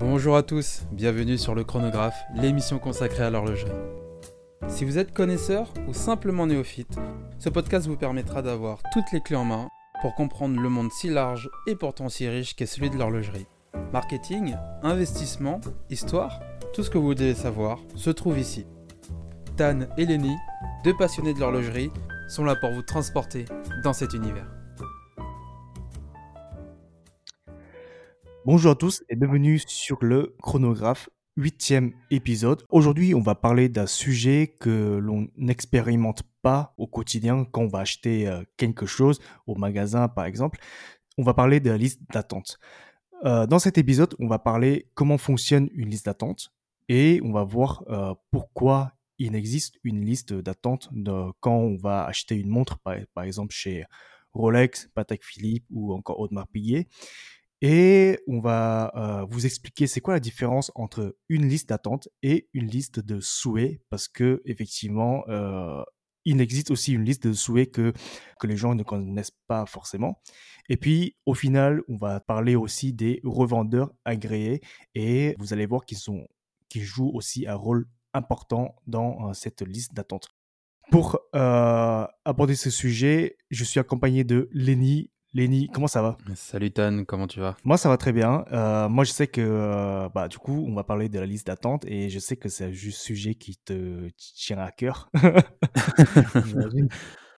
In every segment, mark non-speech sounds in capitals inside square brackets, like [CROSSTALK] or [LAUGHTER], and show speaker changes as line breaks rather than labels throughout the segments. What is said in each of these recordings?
Bonjour à tous, bienvenue sur le chronographe, l'émission consacrée à l'horlogerie. Si vous êtes connaisseur ou simplement néophyte, ce podcast vous permettra d'avoir toutes les clés en main pour comprendre le monde si large et pourtant si riche qu'est celui de l'horlogerie. Marketing, investissement, histoire, tout ce que vous devez savoir se trouve ici. Tan et Lenny, deux passionnés de l'horlogerie, sont là pour vous transporter dans cet univers.
Bonjour à tous et bienvenue sur le chronographe huitième épisode. Aujourd'hui, on va parler d'un sujet que l'on n'expérimente pas au quotidien quand on va acheter euh, quelque chose au magasin, par exemple. On va parler de la liste d'attente. Euh, dans cet épisode, on va parler comment fonctionne une liste d'attente et on va voir euh, pourquoi il existe une liste d'attente quand on va acheter une montre, par, exemple chez Rolex, Patek Philippe ou encore Audemars Piguet. Et on va euh, vous expliquer c'est quoi la différence entre une liste d'attente et une liste de souhaits, parce que effectivement, euh, il existe aussi une liste de souhaits que, que les gens ne connaissent pas forcément. Et puis, au final, on va parler aussi des revendeurs agréés et vous allez voir qu'ils sont, qu'ils jouent aussi un rôle important dans euh, cette liste d'attente. Pour aborder ce sujet, je suis accompagné de Lenny, Lenny, comment ça va?
Salut Tan, comment tu vas?
Moi, ça va très bien. Euh, moi, je sais que, euh, bah, du coup, on va parler de la liste d'attente et je sais que c'est un sujet qui te tient à cœur. [LAUGHS]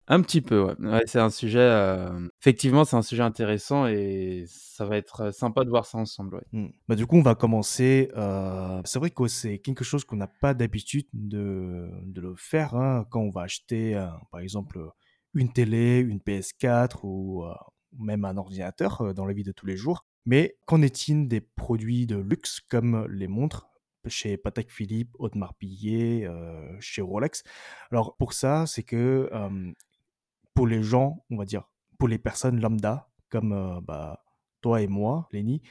un petit peu, ouais. c'est un sujet. Euh, effectivement, c'est un sujet intéressant et ça va être sympa de voir ça ensemble.
Mmh. Bah, du coup, on va commencer. c'est vrai que c'est quelque chose qu'on n'a pas d'habitude de, de, le faire hein, quand on va acheter, par exemple, une télé, une PS4 ou même un ordinateur dans la vie de tous les jours. Mais qu'en est-il des produits de luxe comme les montres chez Patek Philippe, Audemars Piguet, chez Rolex? Alors pour ça, c'est que pour les gens, on va dire, pour les personnes lambda comme bah, toi et moi, Lenny,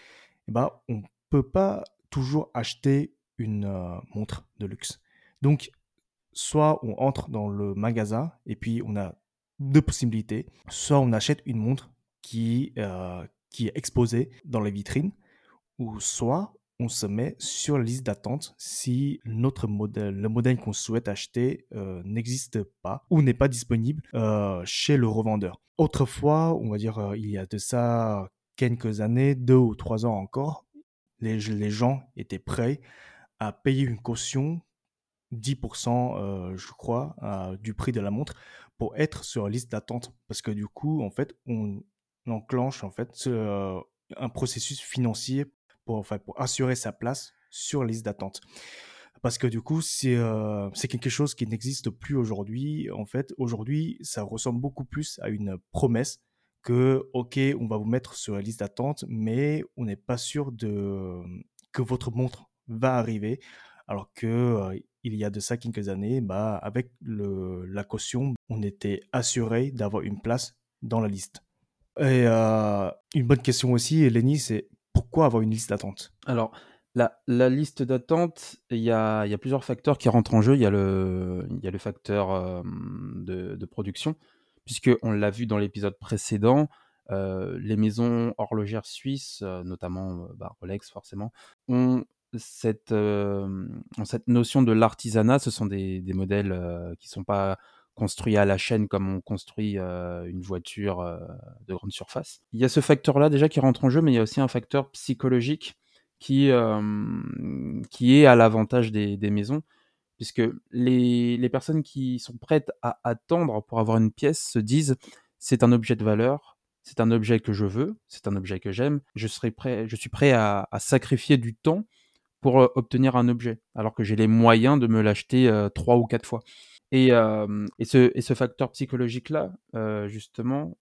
eh bah, on ne peut pas toujours acheter une montre de luxe. Donc, soit on entre dans le magasin et puis on a deux possibilités. Soit on achète une montre qui, euh, qui est exposé dans les vitrines, ou soit on se met sur la liste d'attente si notre modèle, le modèle qu'on souhaite acheter euh, n'existe pas ou n'est pas disponible euh, chez le revendeur. Autrefois, on va dire il y a de ça quelques années, deux ou trois ans encore, les, les gens étaient prêts à payer une caution 10%, je crois, du prix de la montre pour être sur la liste d'attente. Parce que du coup, en fait, on, enclenche en fait euh, un processus financier pour, assurer sa place sur liste d'attente. Parce que du coup, c'est euh, c'est quelque chose qui n'existe plus aujourd'hui. En fait, aujourd'hui, ça ressemble beaucoup plus à une promesse que, OK, on va vous mettre sur la liste d'attente, mais on n'est pas sûr que votre montre va arriver. Alors que euh, il y a de ça quelques années, bah, avec la caution, on était assuré d'avoir une place dans la liste. Et euh, une bonne question aussi, Lenny, c'est pourquoi avoir une liste d'attente?
Alors, la, liste d'attente, il y a, plusieurs facteurs qui rentrent en jeu. Il y a le, facteur euh, de, production, puisqu'on l'a vu dans l'épisode précédent, euh, les maisons horlogères suisses, notamment bah, Rolex forcément, ont cette, notion de l'artisanat. Ce sont des modèles qui ne sont pas construit à la chaîne comme on construit une voiture de grande surface. Il y a ce facteur-là déjà qui rentre en jeu, mais il y a aussi un facteur psychologique qui, qui est à l'avantage des, des, maisons, puisque les, les, personnes qui sont prêtes à attendre pour avoir une pièce se disent c'est un objet de valeur, c'est un objet que je veux, c'est un objet que j'aime, je, serai prêt, je suis prêt à, à, sacrifier du temps pour obtenir un objet, alors que j'ai les moyens de me l'acheter trois ou quatre fois. Et, ce, facteur psychologique-là, justement,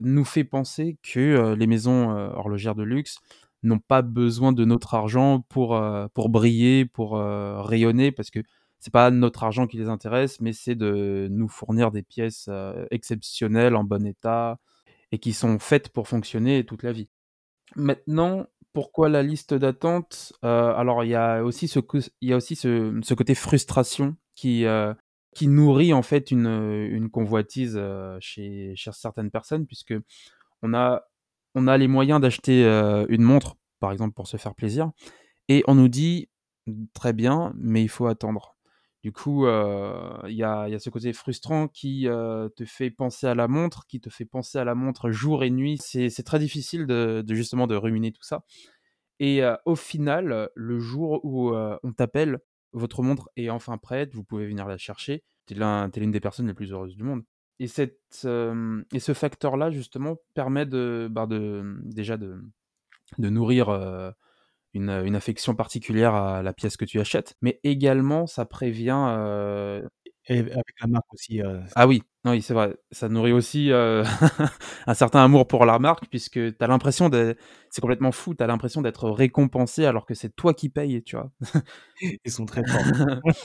nous fait penser que les maisons horlogères de luxe n'ont pas besoin de notre argent pour, briller, pour rayonner, parce que c'est pas notre argent qui les intéresse, mais c'est de nous fournir des pièces exceptionnelles, en bon état, et qui sont faites pour fonctionner toute la vie. Maintenant, pourquoi la liste d'attente Alors, il y a aussi ce côté frustration qui, qui nourrit en fait une, convoitise chez, certaines personnes, puisque on a, on a les moyens d'acheter une montre, par exemple, pour se faire plaisir. et on nous dit: «Très bien, mais il faut attendre». Du coup, il y a y a ce côté frustrant qui, te fait penser à la montre, qui te fait penser à la montre jour et nuit. C'est très difficile de justement de ruminer tout ça et au final, le jour où, on t'appelle, votre montre est enfin prête, vous pouvez venir la chercher. Tu es l'un tu es l'une des personnes les plus heureuses du monde et cette, et ce facteur-là justement permet de, bah, de, déjà de de nourrir, une, une affection particulière à la pièce que tu achètes, mais également ça prévient,
Et avec la marque aussi, heu,
ah oui, non, oui, c'est vrai, ça nourrit aussi, heu, [LAUGHS] un certain amour pour la marque puisque tu as l'impression de c'est complètement fou, tu as l'impression d'être récompensé alors que c'est toi qui payes, tu vois? [LAUGHS]
ils sont très forts. [LAUGHS]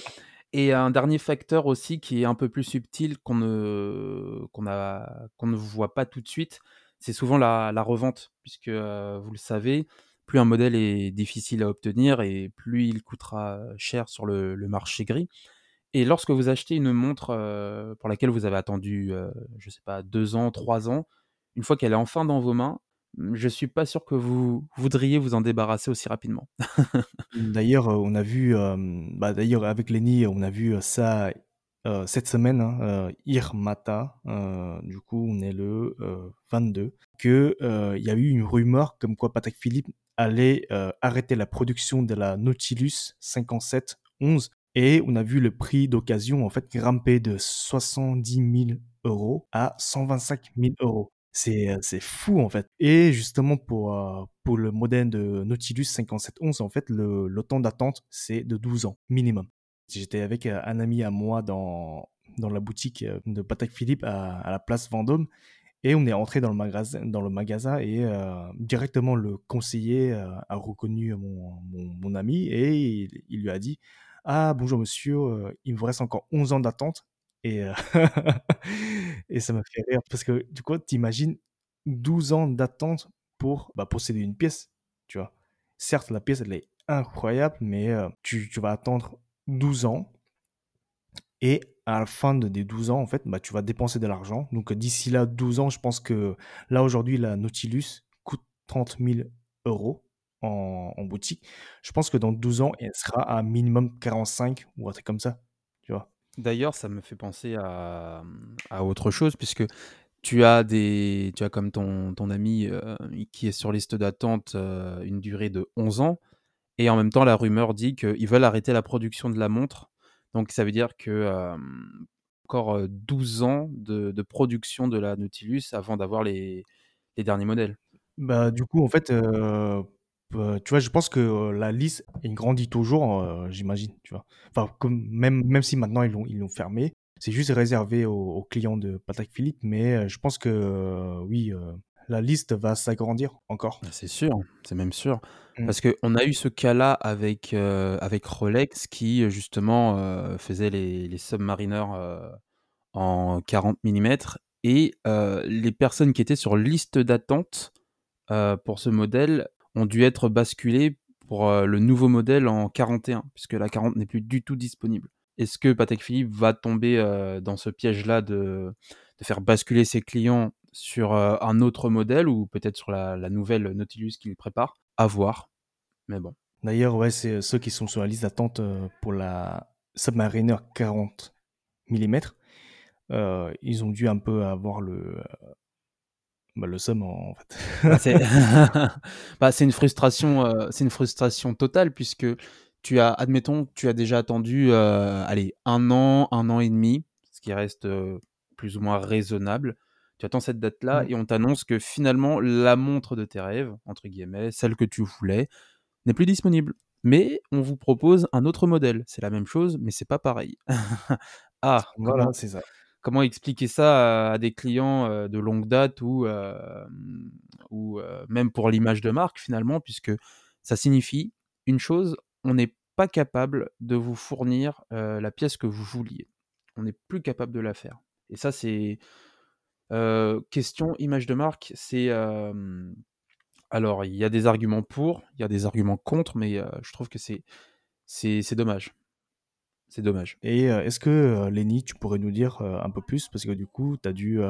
Et un dernier facteur aussi qui est un peu plus subtil qu'on ne qu'on a qu'on ne voit pas tout de suite, c'est souvent la la revente puisque, heu, vous le savez, plus un modèle est difficile à obtenir et plus il coûtera cher sur le le marché gris et lorsque vous achetez une montre, heu, pour laquelle vous avez attendu, heu, je sais pas 2 ans, 3 ans, une fois qu'elle est enfin dans vos mains, mmh, je suis pas sûr que vous voudriez vous en débarrasser aussi rapidement. [LAUGHS]
D'ailleurs, heu, on a vu, bah, d'ailleurs avec Lenny, on a vu, ça, cette semaine, hein, heu, du coup on est le, heu, 22, que, heu, il y a eu une rumeur comme quoi Patek Philippe allait, arrêter la production de la Nautilus 5711 et on a vu le prix d'occasion en fait grimper de 70 000 € à 125 000 €. C'est, heu, c'est fou, en fait et justement pour, heu, pour le modèle de Nautilus 5711, en fait, le le temps d'attente, c'est de 12 ans minimum. J'étais avec, heu, un ami à moi dans dans la boutique, de Patek Philippe à la place Vendôme et on est entré dans le magasin dans le magasin et directement le conseiller, a reconnu mon mon ami et il lui a dit: «Ah bonjour monsieur, il vous reste encore 11 ans d'attente» [LAUGHS] et ça m'a fait rire parce que du coup, tu imagines 12 ans d'attente pour, bah, posséder une pièce, tu vois? Certes, la pièce, elle est incroyable, mais tu vas attendre 12 ans et à la fin de des 12 ans, en fait, bah, tu vas dépenser de l'argent. Donc, d'ici là, 12 ans, je pense que là, aujourd'hui, la Nautilus coûte 30 000 € en en boutique. Je pense que dans 12 ans, elle sera à minimum 45 ou un truc comme ça, tu vois?
D'ailleurs, ça me fait penser à, à autre chose puisque tu as des tu as comme ton ton ami, heu, qui est sur liste d'attente, heu, une durée de 11 ans et en même temps la rumeur dit qu'ils veulent arrêter la production de la montre. Donc ça veut dire que, hem, encore, heu, 12 ans de de production de la Nautilus avant d'avoir les les derniers modèles.
Bah, du coup, en fait, peu tu vois, je pense que, heu, la liste, elle grandit toujours, heu, j'imagine, tu vois? Enfin, comme même même si maintenant ils l'ont ils l'ont fermé, c'est juste réservé aux aux clients de Patek Philippe, mais je pense que, oui, la liste va s'agrandir encore.
Ah, c'est sûr, c'est même sûr.
Mmh.
Parce qu'on a eu ce cas-là avec, avec Rolex qui, justement, faisait les les en 40 millimètres et les personnes qui étaient sur liste d'attente, pour ce modèle ont dû être basculées pour, heu, le nouveau modèle en 41 puisque la 40 n'est plus du tout disponible. Est-ce que Patek Philippe va tomber, heu, dans ce piège-là de faire basculer ses clients sur, heu, un autre modèle ou peut-être sur la nouvelle Nautilus qu'il prépare? À voir, mais bon.
D'ailleurs, ouais, ceux qui sont sur la liste d'attente, pour la Submariner 40 millimètres, heu, ils ont dû un peu avoir le, bah, le seum en fait.
Bah, c'est [LAUGHS] [LAUGHS] bah, c'est une frustration, heu, c'est une frustration totale puisque tu as admettons tu as déjà attendu, heu, allez 1 an, 1 an et demi, ce qui reste, heu, plus ou moins raisonnable. Tu attends cette date-là
Mmh.
et on t'annonce que finalement «la montre de tes rêves», entre guillemets, celle que tu voulais, n'est plus disponible. Mais on vous propose un autre modèle. C'est la même chose, mais c'est pas pareil. [LAUGHS] Ah!
Voilà, c'est ça.
Comment expliquer ça à des clients, de longue date ou ou même pour l'image de marque finalement puisque ça signifie une chose, on n'est pas capable de vous fournir, la pièce que vous vouliez. On n'est plus capable de la faire et ça c'est, question image de marque, c'est, alors il y a des arguments pour, il y a des arguments contre, mais je trouve que c'est dommage. C'est dommage.
Et heu, est-ce que, heu, Lenny, tu pourrais nous dire, heu, un peu plus? Parce que du coup, tu as dû,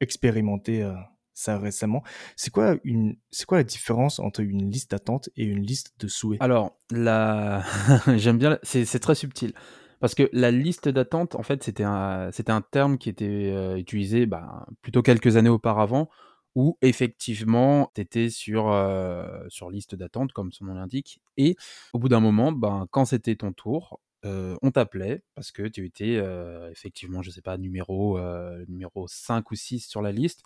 expérimenter, ça récemment. C'est quoi une c'est quoi la différence entre une liste d'attente et une liste de souhaits?
Alors, la [LAUGHS] j'aime bien c'est c'est très subtil. Parce que la liste d'attente, en fait, c'était un c'était un terme qui était, utilisé, ben, plutôt quelques années auparavant, où effectivement, tu étais sur, sur liste d'attente comme son nom l'indique et au bout d'un moment, ben, quand c'était ton tour, on t'appelait parce que tu étais, effectivement, je sais pas, numéro, numéro 5 ou 6 sur la liste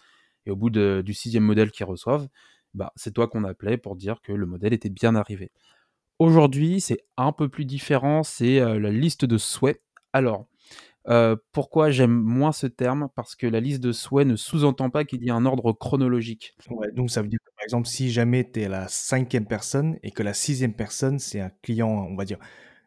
et au bout du sixième modèle qu'ils reçoivent, bah, c'est toi qu'on appelait pour dire que le modèle était bien arrivé. Aujourd'hui, c'est un peu plus différent, c'est, la liste de souhaits. Alors, pourquoi j'aime moins ce terme? Parce que la liste de souhaits ne sous-entend pas qu'il y ait un ordre chronologique.
Donc ça veut dire que, par exemple, si jamais tu es la cinquième personne et que la sixième personne, c'est un client, on va dire,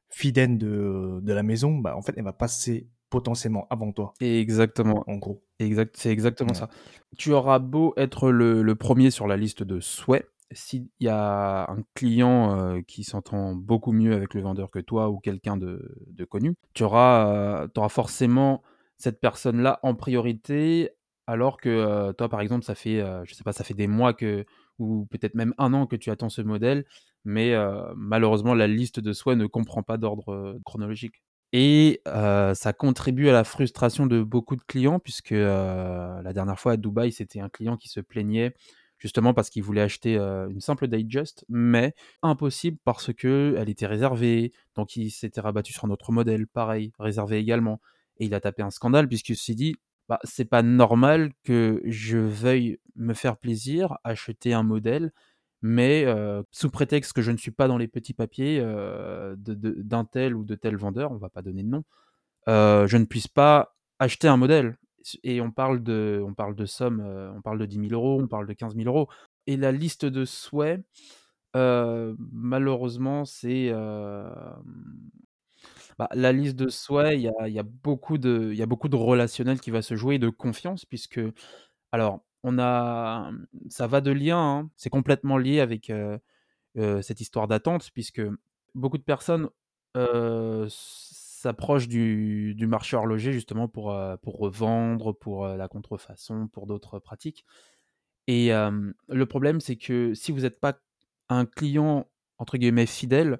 fidèle de de la maison, bah, en fait, elle va passer potentiellement avant toi,
Exactement,
en gros.
exact c'est exactement
Ouais.
ça. Tu auras beau être le le 1 sur la liste de souhaits, s'il y a un client, heu, qui s'entend beaucoup mieux avec le vendeur que toi ou quelqu'un de de connu, tu auras, tu auras forcément cette personne-là en priorité, alors que, heu, toi, par exemple, ça fait, je sais pas, ça fait des mois que ou peut-être même un an que tu attends ce modèle, mais heu, malheureusement, la liste de souhaits ne comprend pas d'ordre, heu, chronologique. Et heu, ça contribue à la frustration de beaucoup de clients puisque, la dernière fois à Dubaï, c'était un client qui se plaignait justement parce qu'il voulait acheter, une simple Datejust, mais impossible parce qu'elle était réservée, donc il s'était rabattu sur un autre modèle, pareil, réservé également. Et il a tapé un scandale puisqu'il s'est dit: «Bah, c'est pas normal que je veuille me faire plaisir, acheter un modèle, mais sous prétexte que je ne suis pas dans les petits papiers, de d'un tel ou de tel vendeur», on va pas donner de nom, je ne puisse pas acheter un modèle. Et on parle de on parle de sommes, on parle de 10 000 €, on parle de 15 000 € et la liste de souhaits, heu, malheureusement, c'est, bah, la liste de souhaits, il y a beaucoup de y a beaucoup de relationnel qui va se jouer, de confiance puisque alors on a, mmh, ça va de lien, hein, c'est complètement lié avec, cette histoire d'attente puisque beaucoup de personnes, s'approchent du marché horloger justement pour, revendre, pour, la contrefaçon, pour d'autres pratiques. Et le problème, c'est que si vous êtes pas un client entre guillemets «fidèle»,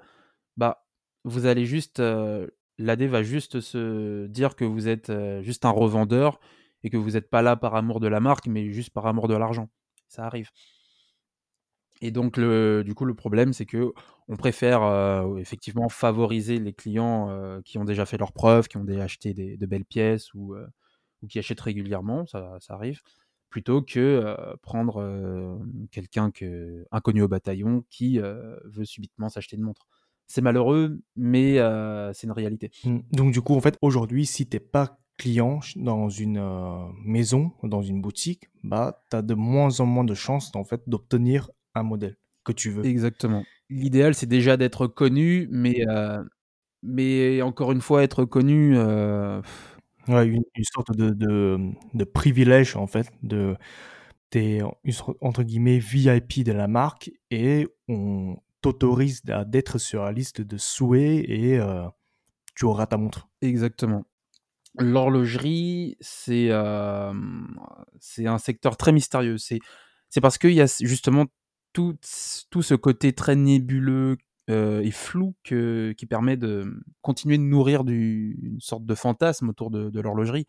bah, vous allez juste, l'AD va juste se dire que vous êtes, juste un revendeur et que vous êtes pas là par amour de la marque, mais juste par amour de l'argent. Ça arrive. Et donc le du coup, le problème, c'est qu'on préfère, heu, effectivement favoriser les clients, heu, qui ont déjà fait leurs preuves, qui ont déjà acheté des de belles pièces ou, heu, ou qui achètent régulièrement, ça ça arrive, plutôt que, prendre, quelqu'un que inconnu au bataillon qui, veut subitement s'acheter une montre. C'est malheureux, mais c'est une réalité.
Mmh, donc du coup, en fait, aujourd'hui, si tu es pas client dans une, heu, maison, dans une boutique, bah, tu as de moins en moins de chances, en fait, d'obtenir un modèle que tu veux.
Exactement. L'idéal, c'est déjà d'être connu, mais heu, mais encore une fois, être connu,
Ouais, une une sorte de de, de privilège, en fait, de tu es en une sorte, entre guillemets, «VIP» de la marque et on t'autorise d'être sur la liste de souhaits et heu, tu auras ta montre.
exactement. L'horlogerie, c'est, un secteur très mystérieux. C'est parce qu'il y a justement tout tout ce côté très nébuleux, et flou que qui permet de, mmh, continuer de nourrir une sorte de fantasme autour de de l'horlogerie.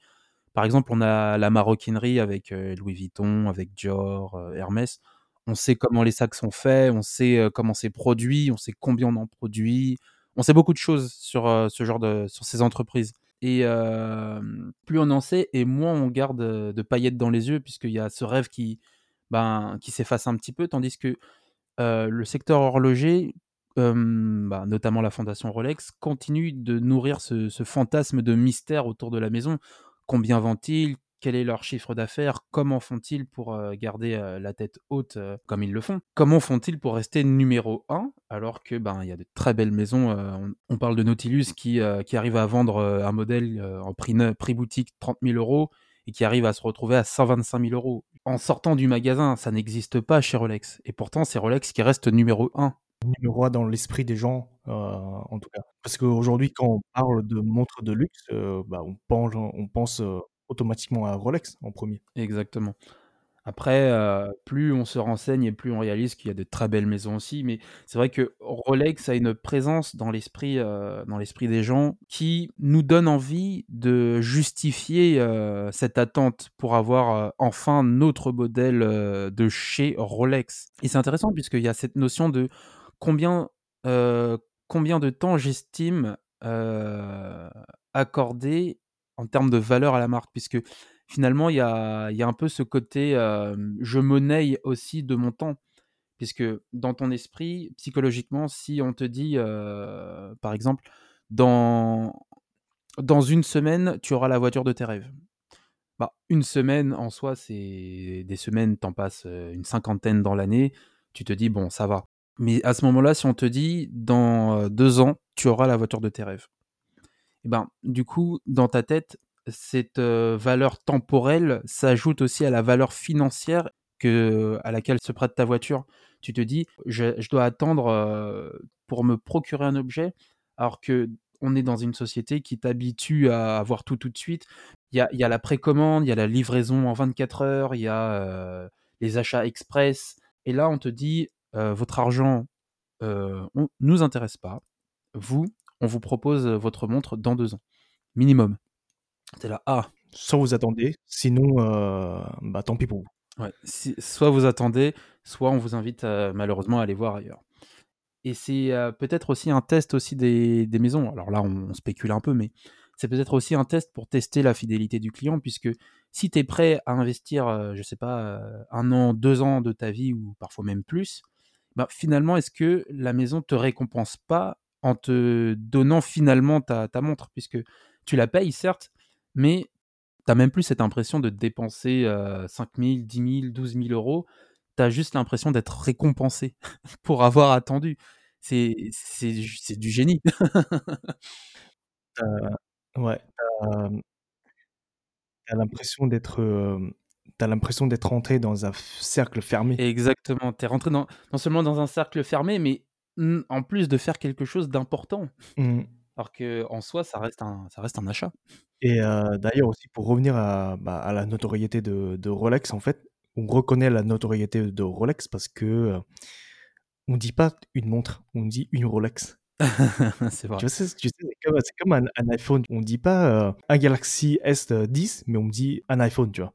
Par exemple, on a la maroquinerie avec, Louis Vuitton, avec Dior, Hermès. On sait comment les sacs sont faits, on sait, comment c'est produit, on sait combien on en produit. On sait beaucoup de choses sur, ce genre de sur ces entreprises et plus on en sait et moins on garde, de paillettes dans les yeux puisqu'il y a ce rêve qui, ben, s'efface un petit peu. Tandis que, le secteur horloger, bah, notamment la fondation Rolex, continue de nourrir ce ce fantasme de mystère autour de la maison. Combien vendent-ils? Quel est leur chiffre d'affaires? Comment font-ils pour, garder, la tête haute, comme ils le font? Comment font-ils pour rester numéro un alors que, ben, il y a de très belles maisons, on parle de Nautilus qui, qui arrive à vendre, un modèle, en prix prix boutique 30 000 € et qui arrive à se retrouver à 125 000 €. En sortant du magasin, ça n'existe pas chez Rolex et pourtant c'est Rolex qui reste numéro un.
Numéro 1 dans l'esprit des gens, en tout cas. Parce qu'aujourd'hui, quand on parle de montres de luxe, bah, on pense on pense, automatiquement à Rolex en 1er.
Exactement. Après, heu, plus on se renseigne et plus on réalise qu'il y a de très belles maisons aussi, mais c'est vrai que Rolex a une présence dans l'esprit, heu, dans l'esprit des gens qui nous donne envie de justifier, heu, cette attente pour avoir, enfin notre modèle, de chez Rolex et c'est intéressant puisqu'il y a cette notion de combien, combien de temps j'estime, accorder en termes de valeur à la marque puisque finalement, il y a y a un peu ce côté, je monnaie aussi de mon temps. Puisque dans ton esprit, psychologiquement, si on te dit, par exemple, dans dans une semaine, tu auras la voiture de tes rêves. Bah, une semaine en soi, c'est des semaines, tu en passes, une cinquantaine dans l'année. Tu te dis: «Bon, ça va». Mais à ce moment-là, si on te dit: «Dans, heu, 2 ans, tu auras la voiture de tes rêves» et ben, du coup, dans ta tête, cette, heu, valeur temporelle s'ajoute aussi à la valeur financière que à laquelle se prête ta voiture. Tu te dis: «Je je dois attendre, heu, pour me procurer un objet», alors qu'on est dans une société qui t'habitue à avoir tout, tout de suite. Il y a y a la précommande, il y a la livraison en 24 heures, il y a, les achats express et là, on te dit: «Heu, votre argent, on nous intéresse pas. Vous, on vous propose, heu, votre montre dans 2 ans, minimum». Es là: «Ah!»
Soit vous attendez, sinon, heu, bah, tant pis pour vous.
Ouais, si soit vous attendez, soit on vous invite, heu, malheureusement à aller voir ailleurs et c'est, peut-être aussi un test aussi des des maisons. Alors là, on spécule un peu, mais c'est peut-être aussi un test pour tester la fidélité du client puisque si tu es prêt à investir, heu, je sais pas, 1 an, 2 ans de ta vie ou parfois même plus, bah, finalement, est-ce que la maison te récompense pas en te donnant finalement ta ta montre? Puisque tu la payes certes, mais tu même plus cette impression de dépenser, heu, 5 000-10 000-12 000 €. Tu as juste l'impression d'être récompensé [LAUGHS] pour avoir attendu. C'est c'est ju c'est du génie.
Ouais, tu as, tu as l'impression d'être, hem, tu l'impression d'être rentré dans un cercle fermé.
Exactement, tu es rentré dans non seulement dans un cercle fermé, mais en plus de faire quelque chose d'important.
Mmh.
Alors qu'en soi, ça reste un ça reste un achat.
Et d'ailleurs aussi pour revenir à, bah, à la notoriété de de Rolex, en fait, on reconnaît la notoriété de Rolex parce que, heu, on dit pas une montre, on dit une Rolex. [LAUGHS]
C'est vrai.
Tu sais tu sais, c'est comme un un iPhone, on dit pas, un Galaxy S10, mais on dit un iPhone, tu vois?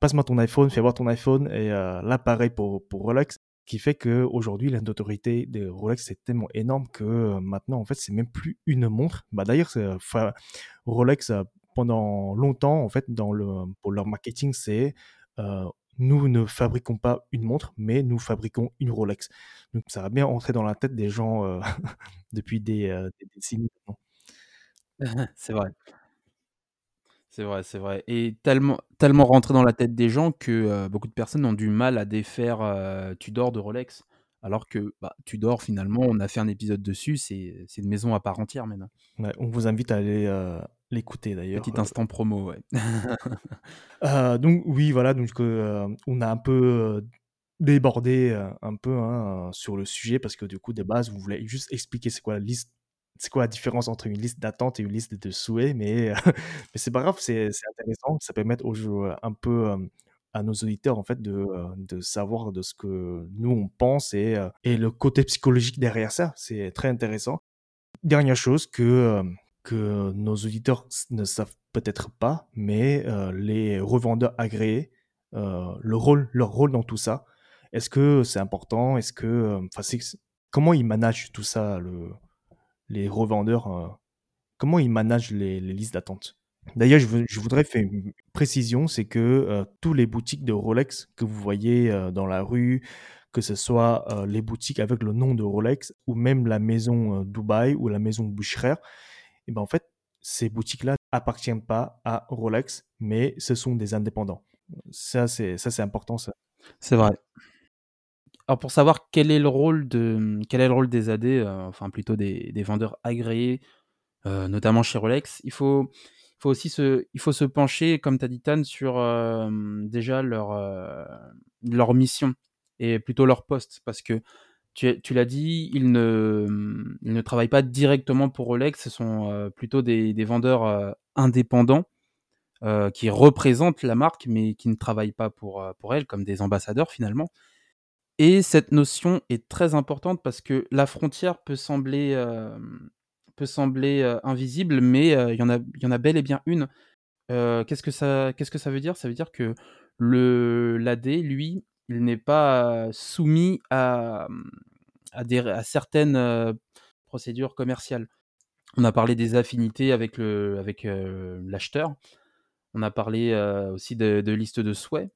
«Passe-moi ton iPhone, fais voir ton iPhone» et là pareil pour pour Rolex, qui fait qu'aujourd'hui la notoriété de Rolex c'est tellement énorme que, heu, maintenant en fait c'est même plus une montre. Bah, d'ailleurs enfin Rolex, heu, pendant longtemps en fait pour leur marketing c'est, «Nous ne fabriquons pas une montre, mais nous fabriquons une Rolex». Donc ça a bien entré dans la tête des gens, [LAUGHS] depuis des, des décennies. [LAUGHS]
C'est vrai. C'est vrai, c'est vrai et tellement tellement rentré dans la tête des gens que, heu, beaucoup de personnes ont du mal à défaire, heu, Tudor de Rolex. Alors que, bah, Tudor finalement, on a fait un épisode dessus, c'est c'est une maison à part entière maintenant.
Ouais, on vous invite à aller, heu, l'écouter d'ailleurs,
Petit instant promo, ouais. [LAUGHS]
Donc oui, voilà, donc on a un peu, débordé, un peu, hein, sur le sujet parce que du coup, de base, on voulait juste expliquer c'est quoi la liste c'est quoi la différence entre une liste d'attente et une liste de souhaits, mais [LAUGHS] mais c'est pas grave, c'est intéressant, ça permet aux jou un peu, hem, à nos auditeurs, en fait, de, heu, de savoir de ce que nous on pense et et le côté psychologique derrière ça, c'est très intéressant. Dernière chose que, que nos auditeurs ne savent peut-être pas, mais les revendeurs agréés, le rôle leur rôle dans tout ça, est-ce que c'est important? Est-ce que, comment ils managent tout ça, les revendeurs, heu, comment ils managent les listes d'attente? D'ailleurs, je voudrais faire une précision, c'est que, heu, tous les boutiques de Rolex que vous voyez, heu, dans la rue, que ce soit, les boutiques avec le nom de Rolex ou même la maison, Dubaï ou la maison Bucherer et ben, en fait, ces boutiques-là appartiennent pas à Rolex, mais ce sont des indépendants. Ça, c'est ça, c'est important ça.
C'est vrai. Alors pour savoir quel est le rôle de, mmh, quel est le rôle des AD, heu, enfin plutôt des des vendeurs agréés, heu, notamment chez Rolex, il faut il faut aussi se il faut se pencher, comme tu as dit Tan, sur, hem, déjà leur, leur mission et plutôt leur poste. Parce que tu tu l'as dit, ils ne, mmh, ils ne travaillent pas directement pour Rolex, ce sont, plutôt des des vendeurs, indépendants qui représentent la marque, mais qui ne travaillent pas pour, pour elle, comme des ambassadeurs finalement. Et cette notion est très importante parce que la frontière peut sembler, peut sembler invisible, mais il y, en a, y en a bel et bien une. qu'est-ce, que ça, qu'est-ce que ça veut dire? Ça veut dire que l'AD, lui, il n'est pas soumis à, à, certaines procédures commerciales. On a parlé des affinités avec, avec l'acheteur. On a parlé aussi de, de listes de souhaits.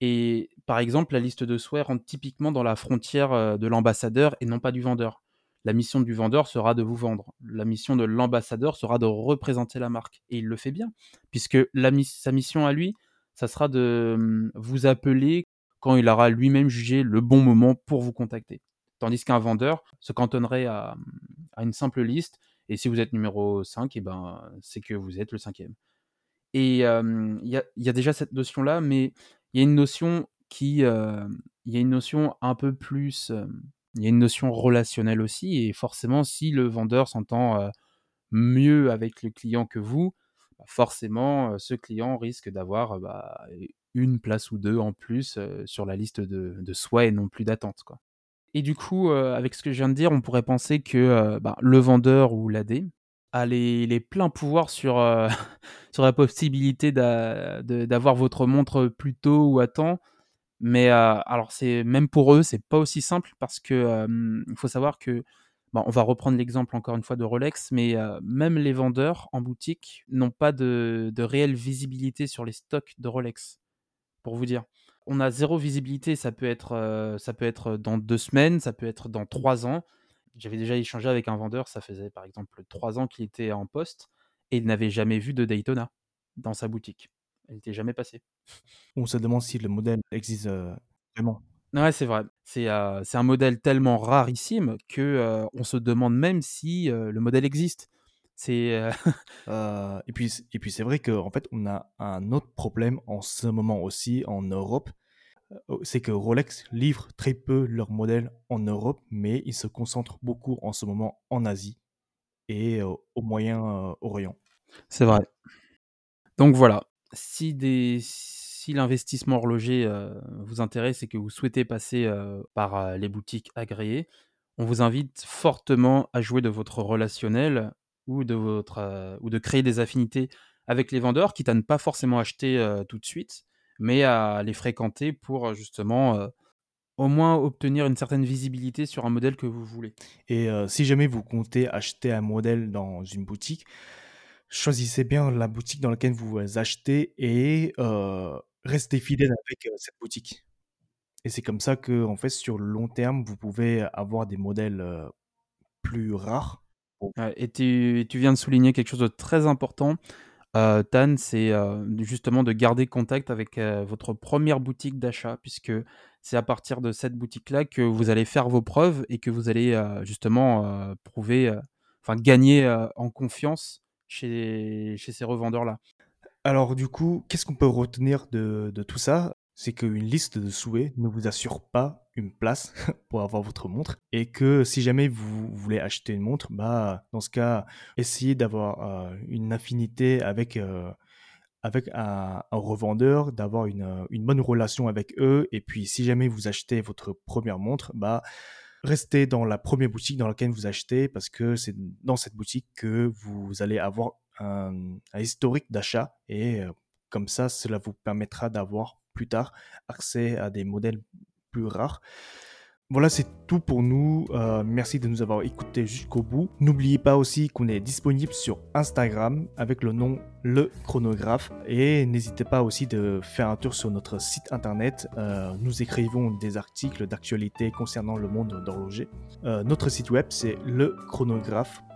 Et par exemple, la liste de souhaits rentre typiquement dans la frontière de l'ambassadeur et non pas du vendeur. La mission du vendeur sera de vous vendre. La mission de l'ambassadeur sera de représenter la marque. Et il le fait bien, puisque sa mission à lui, ça sera de mmh, vous appeler quand il aura lui-même jugé le bon moment pour vous contacter. Tandis qu'un vendeur se cantonnerait à, à, une simple liste, et si vous êtes numéro 5, et eh ben, c'est que vous êtes le cinquième. Et il y, y, a déjà cette notion-là, mais il y a une notion qui, il y a une notion un peu plus, il y a une notion relationnelle aussi, et forcément, si le vendeur s'entend mieux avec le client que vous, bah, forcément, ce client risque d'avoir bah, une place ou deux en plus sur la liste de, soi et non plus d'attente. Et du coup, avec ce que je viens de dire, on pourrait penser que bah, le vendeur ou l'AD a les, les, pleins pouvoirs sur, [LAUGHS] sur la possibilité d'avoir votre montre plus tôt ou à temps. Mais alors, c'est même pour eux, c'est pas aussi simple parce que il faut savoir que on va reprendre l'exemple encore une fois de Rolex, mais même les vendeurs en boutique n'ont pas de, de, réelle visibilité sur les stocks de Rolex, pour vous dire. On a zéro visibilité, ça peut être, ça peut être dans deux semaines, ça peut être dans trois ans. J'avais déjà échangé avec un vendeur, ça faisait par exemple trois ans qu'il était en poste, et il n'avait jamais vu de Daytona dans sa boutique. Elle n'était jamais passée.
On se demande si le modèle existe vraiment.
Ouais, c'est vrai. C'est un modèle tellement rarissime que on se demande même si le modèle existe. C'est
et puis et puis c'est vrai qu'en fait on a un autre problème en ce moment aussi en Europe, c'est que Rolex livre très peu leurs modèles en Europe, mais ils se concentrent beaucoup en ce moment en Asie et au Moyen-Orient.
C'est vrai. Donc voilà, si l'investissement horloger euh, vous intéresse et que vous souhaitez passer euh, par euh, les boutiques agréées, on vous invite fortement à jouer de votre relationnel ou de, ou de créer des affinités avec les vendeurs, quitte à ne pas forcément acheter tout de suite, mais à les fréquenter pour justement au moins obtenir une certaine visibilité sur un modèle que vous voulez.
Et si jamais vous comptez acheter un modèle dans une boutique, choisissez bien la boutique dans laquelle vous achetez et restez fidèle avec cette boutique. Et c'est comme ça que, en fait, sur le long terme, vous pouvez avoir des modèles plus rares.
et tu, tu, viens de souligner quelque chose de très important. Tan, c'est justement de garder contact avec votre première boutique d'achat, puisque c'est à partir de cette boutique-là que vous allez faire vos preuves et que vous allez justement prouver, enfin gagner en confiance chez, chez ces revendeurs-là.
Alors du coup, qu'est-ce qu'on peut retenir de, de tout ça? C'est qu'une liste de souhaits ne vous assure pas une place [LAUGHS] pour avoir votre montre et que si jamais vous voulez acheter une montre, bah dans ce cas, essayez d'avoir euh, une affinité avec euh, avec un, revendeur, d'avoir une, une, bonne relation avec eux et puis si jamais vous achetez votre première montre, bah restez dans la première boutique dans laquelle vous achetez parce que c'est dans cette boutique que vous allez avoir un, historique d'achat et euh, comme ça, cela vous permettra d'avoir plus tard accès à des modèles Voilà, c'est tout pour nous. Euh, merci de nous avoir écoutés jusqu'au bout. N'oubliez pas aussi qu'on est disponible sur Instagram avec le nom Le Chronographe. Et n'hésitez pas aussi de faire un tour sur notre site internet. Euh, nous écrivons des articles d'actualité concernant le monde d'horloger. Euh, notre site web, c'est lechronographe.com.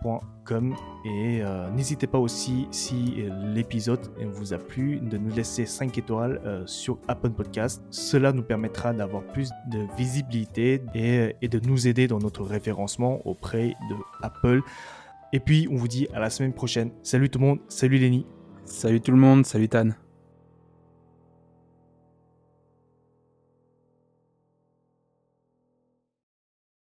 Et n'hésitez pas aussi, si l'épisode vous a plu, de nous laisser 5 étoiles sur Apple Podcast. Cela nous permettra d'avoir plus de visibilité et, et de nous aider dans notre référencement auprès de Apple. Et puis, on vous dit à la semaine prochaine. Salut tout le monde, salut Lenny.
Salut tout le monde, salut Tan.